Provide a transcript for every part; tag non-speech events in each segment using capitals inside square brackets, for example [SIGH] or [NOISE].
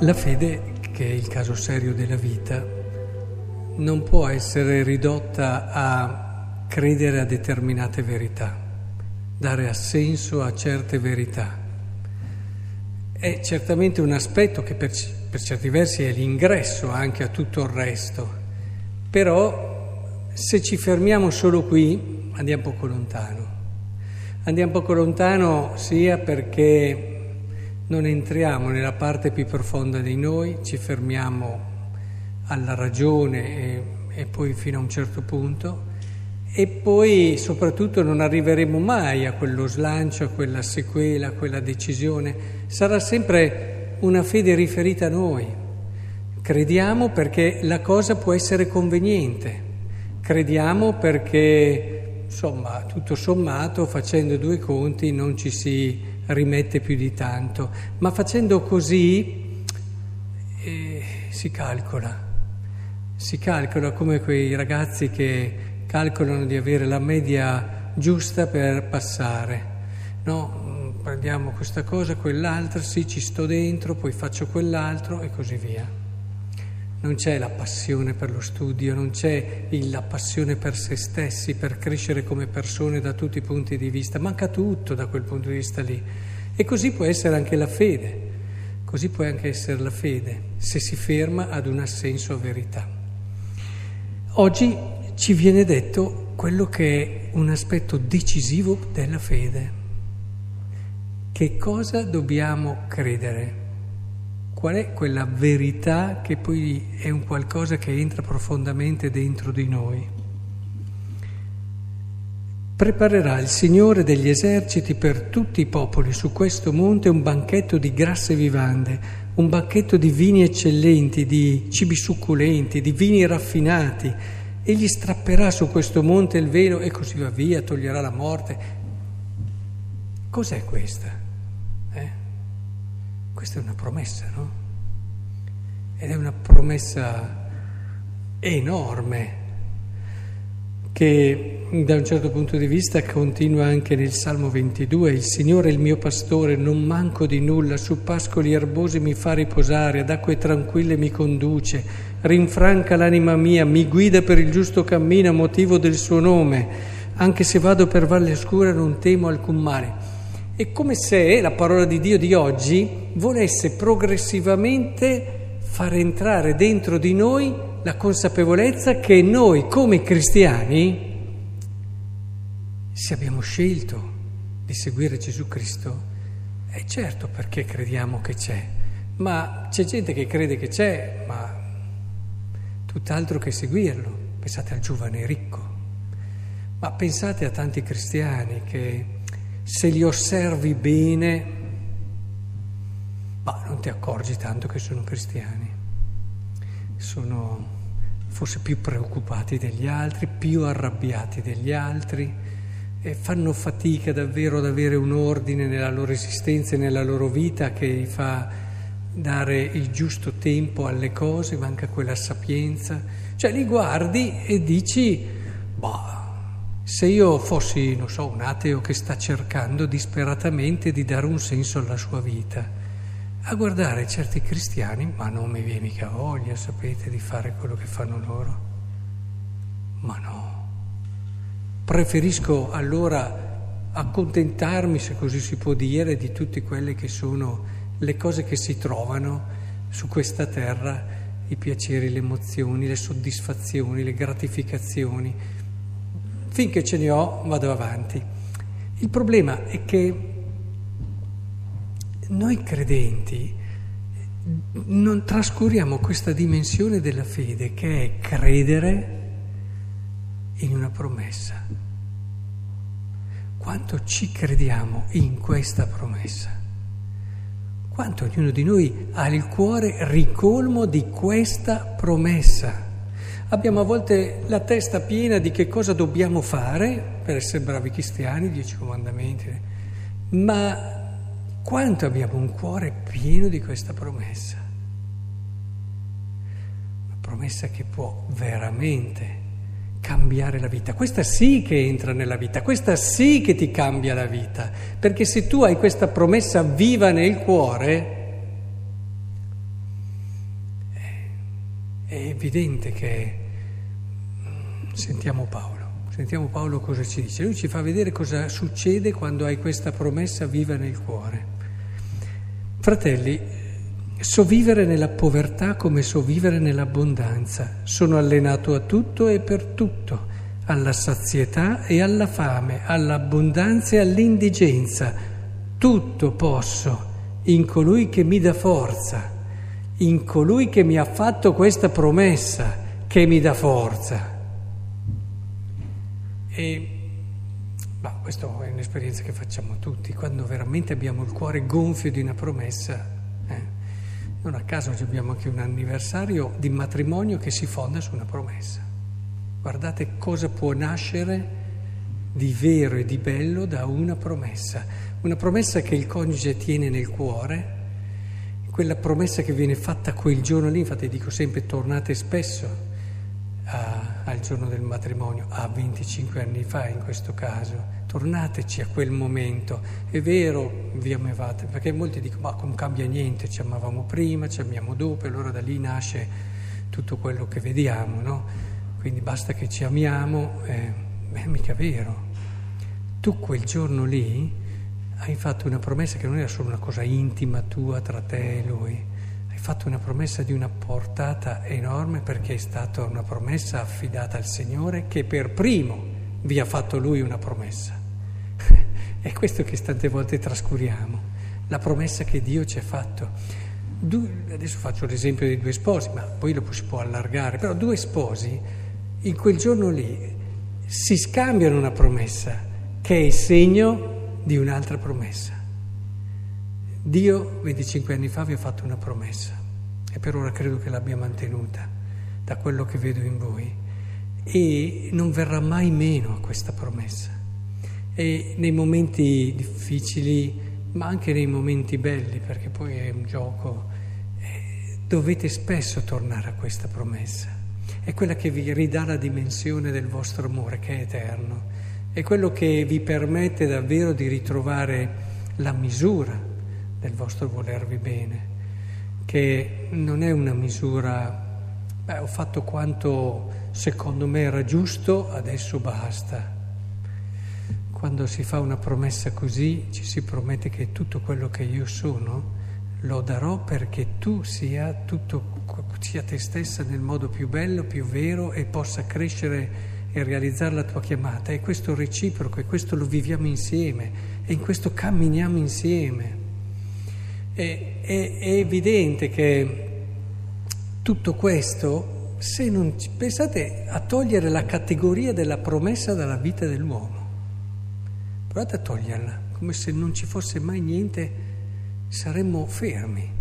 La fede, che è il caso serio della vita, non può essere ridotta a credere a determinate verità, dare assenso a certe verità. È certamente un aspetto che per, per certi versi è l'ingresso anche a tutto il resto, però se ci fermiamo solo qui andiamo poco lontano. Andiamo poco lontano sia perché non entriamo nella parte più profonda di noi, ci fermiamo alla ragione e, e, poi fino a un certo punto e poi soprattutto non arriveremo mai a quello slancio, a quella sequela, a quella decisione. Sarà sempre una fede riferita a noi. Crediamo perché la cosa può essere conveniente, crediamo perché, insomma, tutto sommato, facendo due conti, non ci si rimette più di tanto, ma facendo così eh, si calcola, si calcola come quei ragazzi che calcolano di avere la media giusta per passare, no? Prendiamo questa cosa, quell'altra, sì, ci sto dentro, poi faccio quell'altro e così via non c'è la passione per lo studio, non c'è la passione per se stessi, per crescere come persone da tutti i punti di vista, manca tutto da quel punto di vista lì. E così può essere anche la fede, così può anche essere la fede, se si ferma ad un assenso a verità. Oggi ci viene detto quello che è un aspetto decisivo della fede. Che cosa dobbiamo credere? Qual è quella verità che poi è un qualcosa che entra profondamente dentro di noi. Preparerà il Signore degli eserciti per tutti i popoli su questo monte un banchetto di grasse vivande, un banchetto di vini eccellenti, di cibi succulenti, di vini raffinati. Egli strapperà su questo monte il velo e così va via, toglierà la morte. Cos'è questa? Questa è una promessa, no? Ed è una promessa enorme che da un certo punto di vista continua anche nel Salmo 22, il Signore è il mio pastore, non manco di nulla, su pascoli erbosi mi fa riposare, ad acque tranquille mi conduce, rinfranca l'anima mia, mi guida per il giusto cammino a motivo del suo nome, anche se vado per valle oscura non temo alcun male. È come se la parola di Dio di oggi volesse progressivamente far entrare dentro di noi la consapevolezza che noi come cristiani, se abbiamo scelto di seguire Gesù Cristo, è certo perché crediamo che c'è, ma c'è gente che crede che c'è, ma tutt'altro che seguirlo. Pensate al giovane ricco, ma pensate a tanti cristiani che se li osservi bene, ma non ti accorgi tanto che sono cristiani. Sono forse più preoccupati degli altri, più arrabbiati degli altri e fanno fatica davvero ad avere un ordine nella loro esistenza e nella loro vita che fa dare il giusto tempo alle cose, manca quella sapienza. Cioè li guardi e dici, boh, se io fossi, non so, un ateo che sta cercando disperatamente di dare un senso alla sua vita, a guardare certi cristiani, ma non mi viene mica voglia, sapete, di fare quello che fanno loro. Ma no. Preferisco allora accontentarmi, se così si può dire, di tutte quelle che sono le cose che si trovano su questa terra, i piaceri, le emozioni, le soddisfazioni, le gratificazioni finché ce ne ho vado avanti. Il problema è che noi credenti non trascuriamo questa dimensione della fede che è credere in una promessa. Quanto ci crediamo in questa promessa? Quanto ognuno di noi ha il cuore ricolmo di questa promessa? Abbiamo a volte la testa piena di che cosa dobbiamo fare per essere bravi cristiani, dieci comandamenti, ma quanto abbiamo un cuore pieno di questa promessa? Una promessa che può veramente cambiare la vita. Questa sì che entra nella vita, questa sì che ti cambia la vita, perché se tu hai questa promessa viva nel cuore, evidente che mm, sentiamo Paolo. Sentiamo Paolo cosa ci dice. Lui ci fa vedere cosa succede quando hai questa promessa viva nel cuore. Fratelli, so vivere nella povertà come so vivere nell'abbondanza. Sono allenato a tutto e per tutto, alla sazietà e alla fame, all'abbondanza e all'indigenza. Tutto posso in colui che mi dà forza, in colui che mi ha fatto questa promessa, che mi dà forza. E ma questa è un'esperienza che facciamo tutti, quando veramente abbiamo il cuore gonfio di una promessa. Eh? Non a caso abbiamo anche un anniversario di matrimonio che si fonda su una promessa. Guardate cosa può nascere di vero e di bello da una promessa. Una promessa che il coniuge tiene nel cuore, quella promessa che viene fatta quel giorno lì, infatti dico sempre tornate spesso a, al giorno del matrimonio, a 25 anni fa in questo caso, tornateci a quel momento, è vero, vi amavate, perché molti dicono ma non cambia niente, ci amavamo prima, ci amiamo dopo, e allora da lì nasce tutto quello che vediamo, no? Quindi basta che ci amiamo, eh, è mica vero. Tu quel giorno lì hai fatto una promessa che non era solo una cosa intima tua tra te e lui, fatto una promessa di una portata enorme perché è stata una promessa affidata al Signore che per primo vi ha fatto Lui una promessa. [LAUGHS] è questo che tante volte trascuriamo, la promessa che Dio ci ha fatto. adesso faccio l'esempio dei due sposi, ma poi lo si può allargare, però due sposi in quel giorno lì si scambiano una promessa che è il segno di un'altra promessa. Dio 25 anni fa vi ha fatto una promessa e per ora credo che l'abbia mantenuta da quello che vedo in voi e non verrà mai meno a questa promessa. E nei momenti difficili, ma anche nei momenti belli, perché poi è un gioco, eh, dovete spesso tornare a questa promessa. È quella che vi ridà la dimensione del vostro amore che è eterno, è quello che vi permette davvero di ritrovare la misura del vostro volervi bene, che non è una misura, beh, ho fatto quanto secondo me era giusto, adesso basta. Quando si fa una promessa così, ci si promette che tutto quello che io sono lo darò perché tu sia, tutto, sia te stessa nel modo più bello, più vero e possa crescere e realizzare la tua chiamata. E questo reciproco, e questo lo viviamo insieme, e in questo camminiamo insieme. È, è, è evidente che tutto questo, se non pensate a togliere la categoria della promessa dalla vita dell'uomo, provate a toglierla, come se non ci fosse mai niente, saremmo fermi,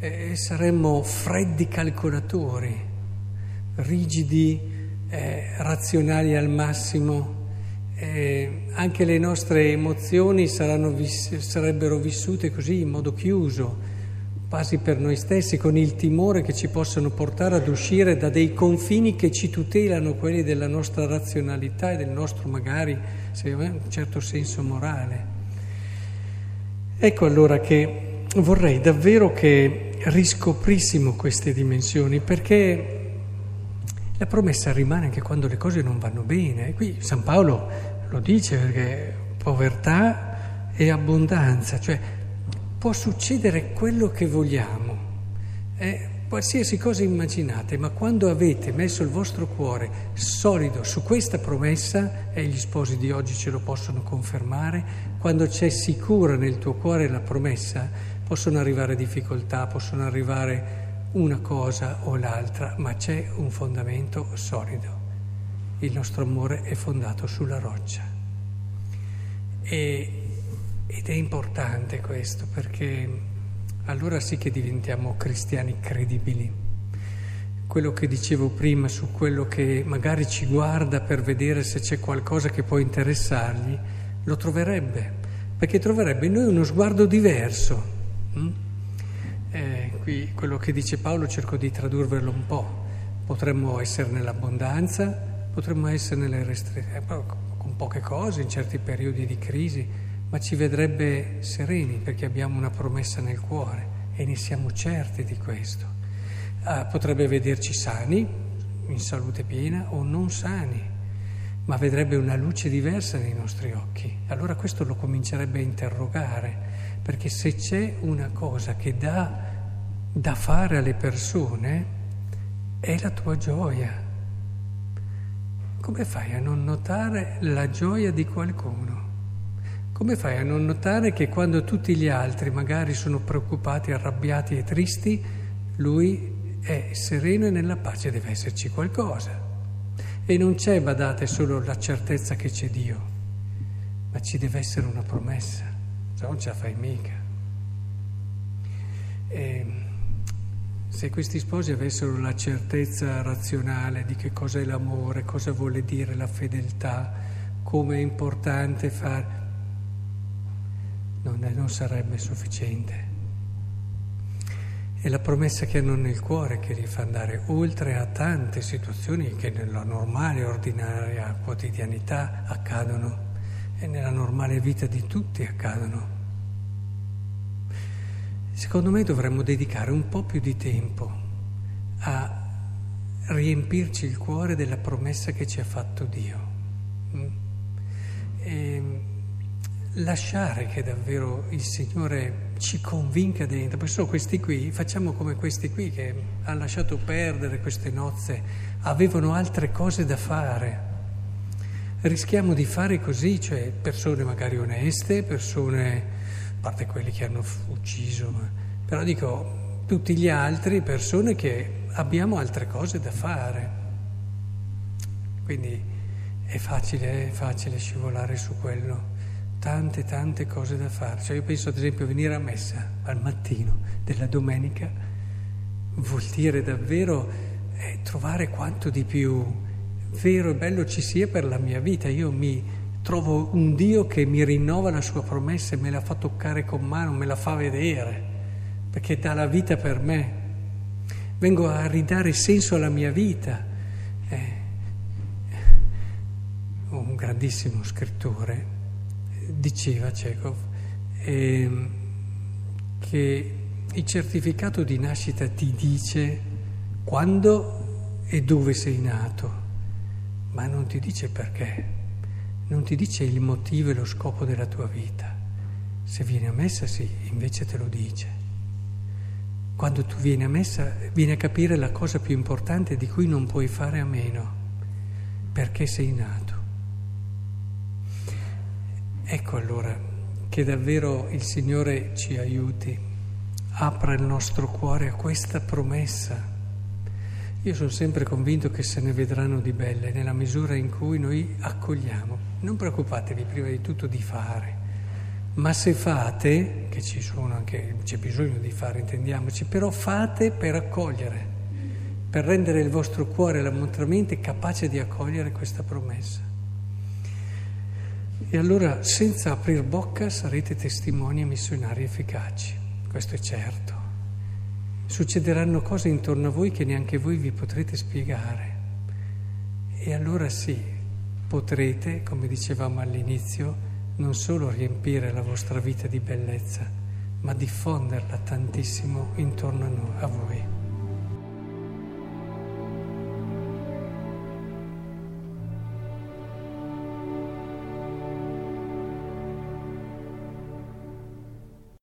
eh, saremmo freddi calcolatori, rigidi, eh, razionali al massimo eh, anche le nostre emozioni viss- sarebbero vissute così in modo chiuso, quasi per noi stessi, con il timore che ci possano portare ad uscire da dei confini che ci tutelano, quelli della nostra razionalità e del nostro magari, se un certo senso morale. Ecco allora che vorrei davvero che riscoprissimo queste dimensioni, perché la promessa rimane anche quando le cose non vanno bene. Qui San Paolo lo dice perché povertà e abbondanza, cioè può succedere quello che vogliamo, eh, qualsiasi cosa immaginate, ma quando avete messo il vostro cuore solido su questa promessa, e gli sposi di oggi ce lo possono confermare, quando c'è sicura nel tuo cuore la promessa, possono arrivare difficoltà, possono arrivare una cosa o l'altra, ma c'è un fondamento solido. Il nostro amore è fondato sulla roccia. E, ed è importante questo perché allora sì che diventiamo cristiani credibili. Quello che dicevo prima su quello che magari ci guarda per vedere se c'è qualcosa che può interessargli, lo troverebbe, perché troverebbe in noi uno sguardo diverso. Hm? Eh, qui quello che dice Paolo cerco di tradurverlo un po'. Potremmo essere nell'abbondanza, potremmo essere nelle restrizioni, eh, con poche cose in certi periodi di crisi, ma ci vedrebbe sereni perché abbiamo una promessa nel cuore e ne siamo certi di questo. eh, potrebbe vederci sani, in salute piena, o non sani, ma vedrebbe una luce diversa nei nostri occhi. Allora questo lo comincerebbe a interrogare, perché se c'è una cosa che dà da fare alle persone, è la tua gioia. Come fai a non notare la gioia di qualcuno? Come fai a non notare che quando tutti gli altri magari sono preoccupati, arrabbiati e tristi, lui è sereno e nella pace deve esserci qualcosa. E non c'è, badate, solo la certezza che c'è Dio, ma ci deve essere una promessa, non ce la fai mica. E se questi sposi avessero la certezza razionale di che cos'è l'amore, cosa vuole dire la fedeltà, come è importante fare, non, non sarebbe sufficiente. È la promessa che hanno nel cuore che li fa andare oltre a tante situazioni che nella normale, ordinaria quotidianità accadono e nella normale vita di tutti accadono. Secondo me dovremmo dedicare un po' più di tempo a riempirci il cuore della promessa che ci ha fatto Dio. Mm? E lasciare che davvero il Signore ci convinca dentro, perché questi qui, facciamo come questi qui che hanno lasciato perdere queste nozze, avevano altre cose da fare. Rischiamo di fare così, cioè persone magari oneste, persone, a parte quelli che hanno ucciso, però dico tutti gli altri, persone che abbiamo altre cose da fare. Quindi è facile, è facile scivolare su quello tante, tante cose da fare. Cioè io penso ad esempio venire a messa al mattino della domenica vuol dire davvero eh, trovare quanto di più vero e bello ci sia per la mia vita. Io mi trovo un Dio che mi rinnova la sua promessa e me la fa toccare con mano, me la fa vedere, perché dà la vita per me. Vengo a ridare senso alla mia vita. Eh, un grandissimo scrittore diceva Chekhov eh, che il certificato di nascita ti dice quando e dove sei nato, ma non ti dice perché, non ti dice il motivo e lo scopo della tua vita. Se vieni a messa sì, invece te lo dice. Quando tu vieni a messa vieni a capire la cosa più importante di cui non puoi fare a meno, perché sei nato. Ecco allora che davvero il Signore ci aiuti, apra il nostro cuore a questa promessa. Io sono sempre convinto che se ne vedranno di belle nella misura in cui noi accogliamo. Non preoccupatevi prima di tutto di fare, ma se fate, che ci sono anche, c'è bisogno di fare, intendiamoci, però fate per accogliere, per rendere il vostro cuore e la vostra mente capace di accogliere questa promessa. E allora senza aprir bocca sarete testimoni e missionari efficaci, questo è certo. Succederanno cose intorno a voi che neanche voi vi potrete spiegare. E allora sì, potrete, come dicevamo all'inizio, non solo riempire la vostra vita di bellezza, ma diffonderla tantissimo intorno a, noi, a voi.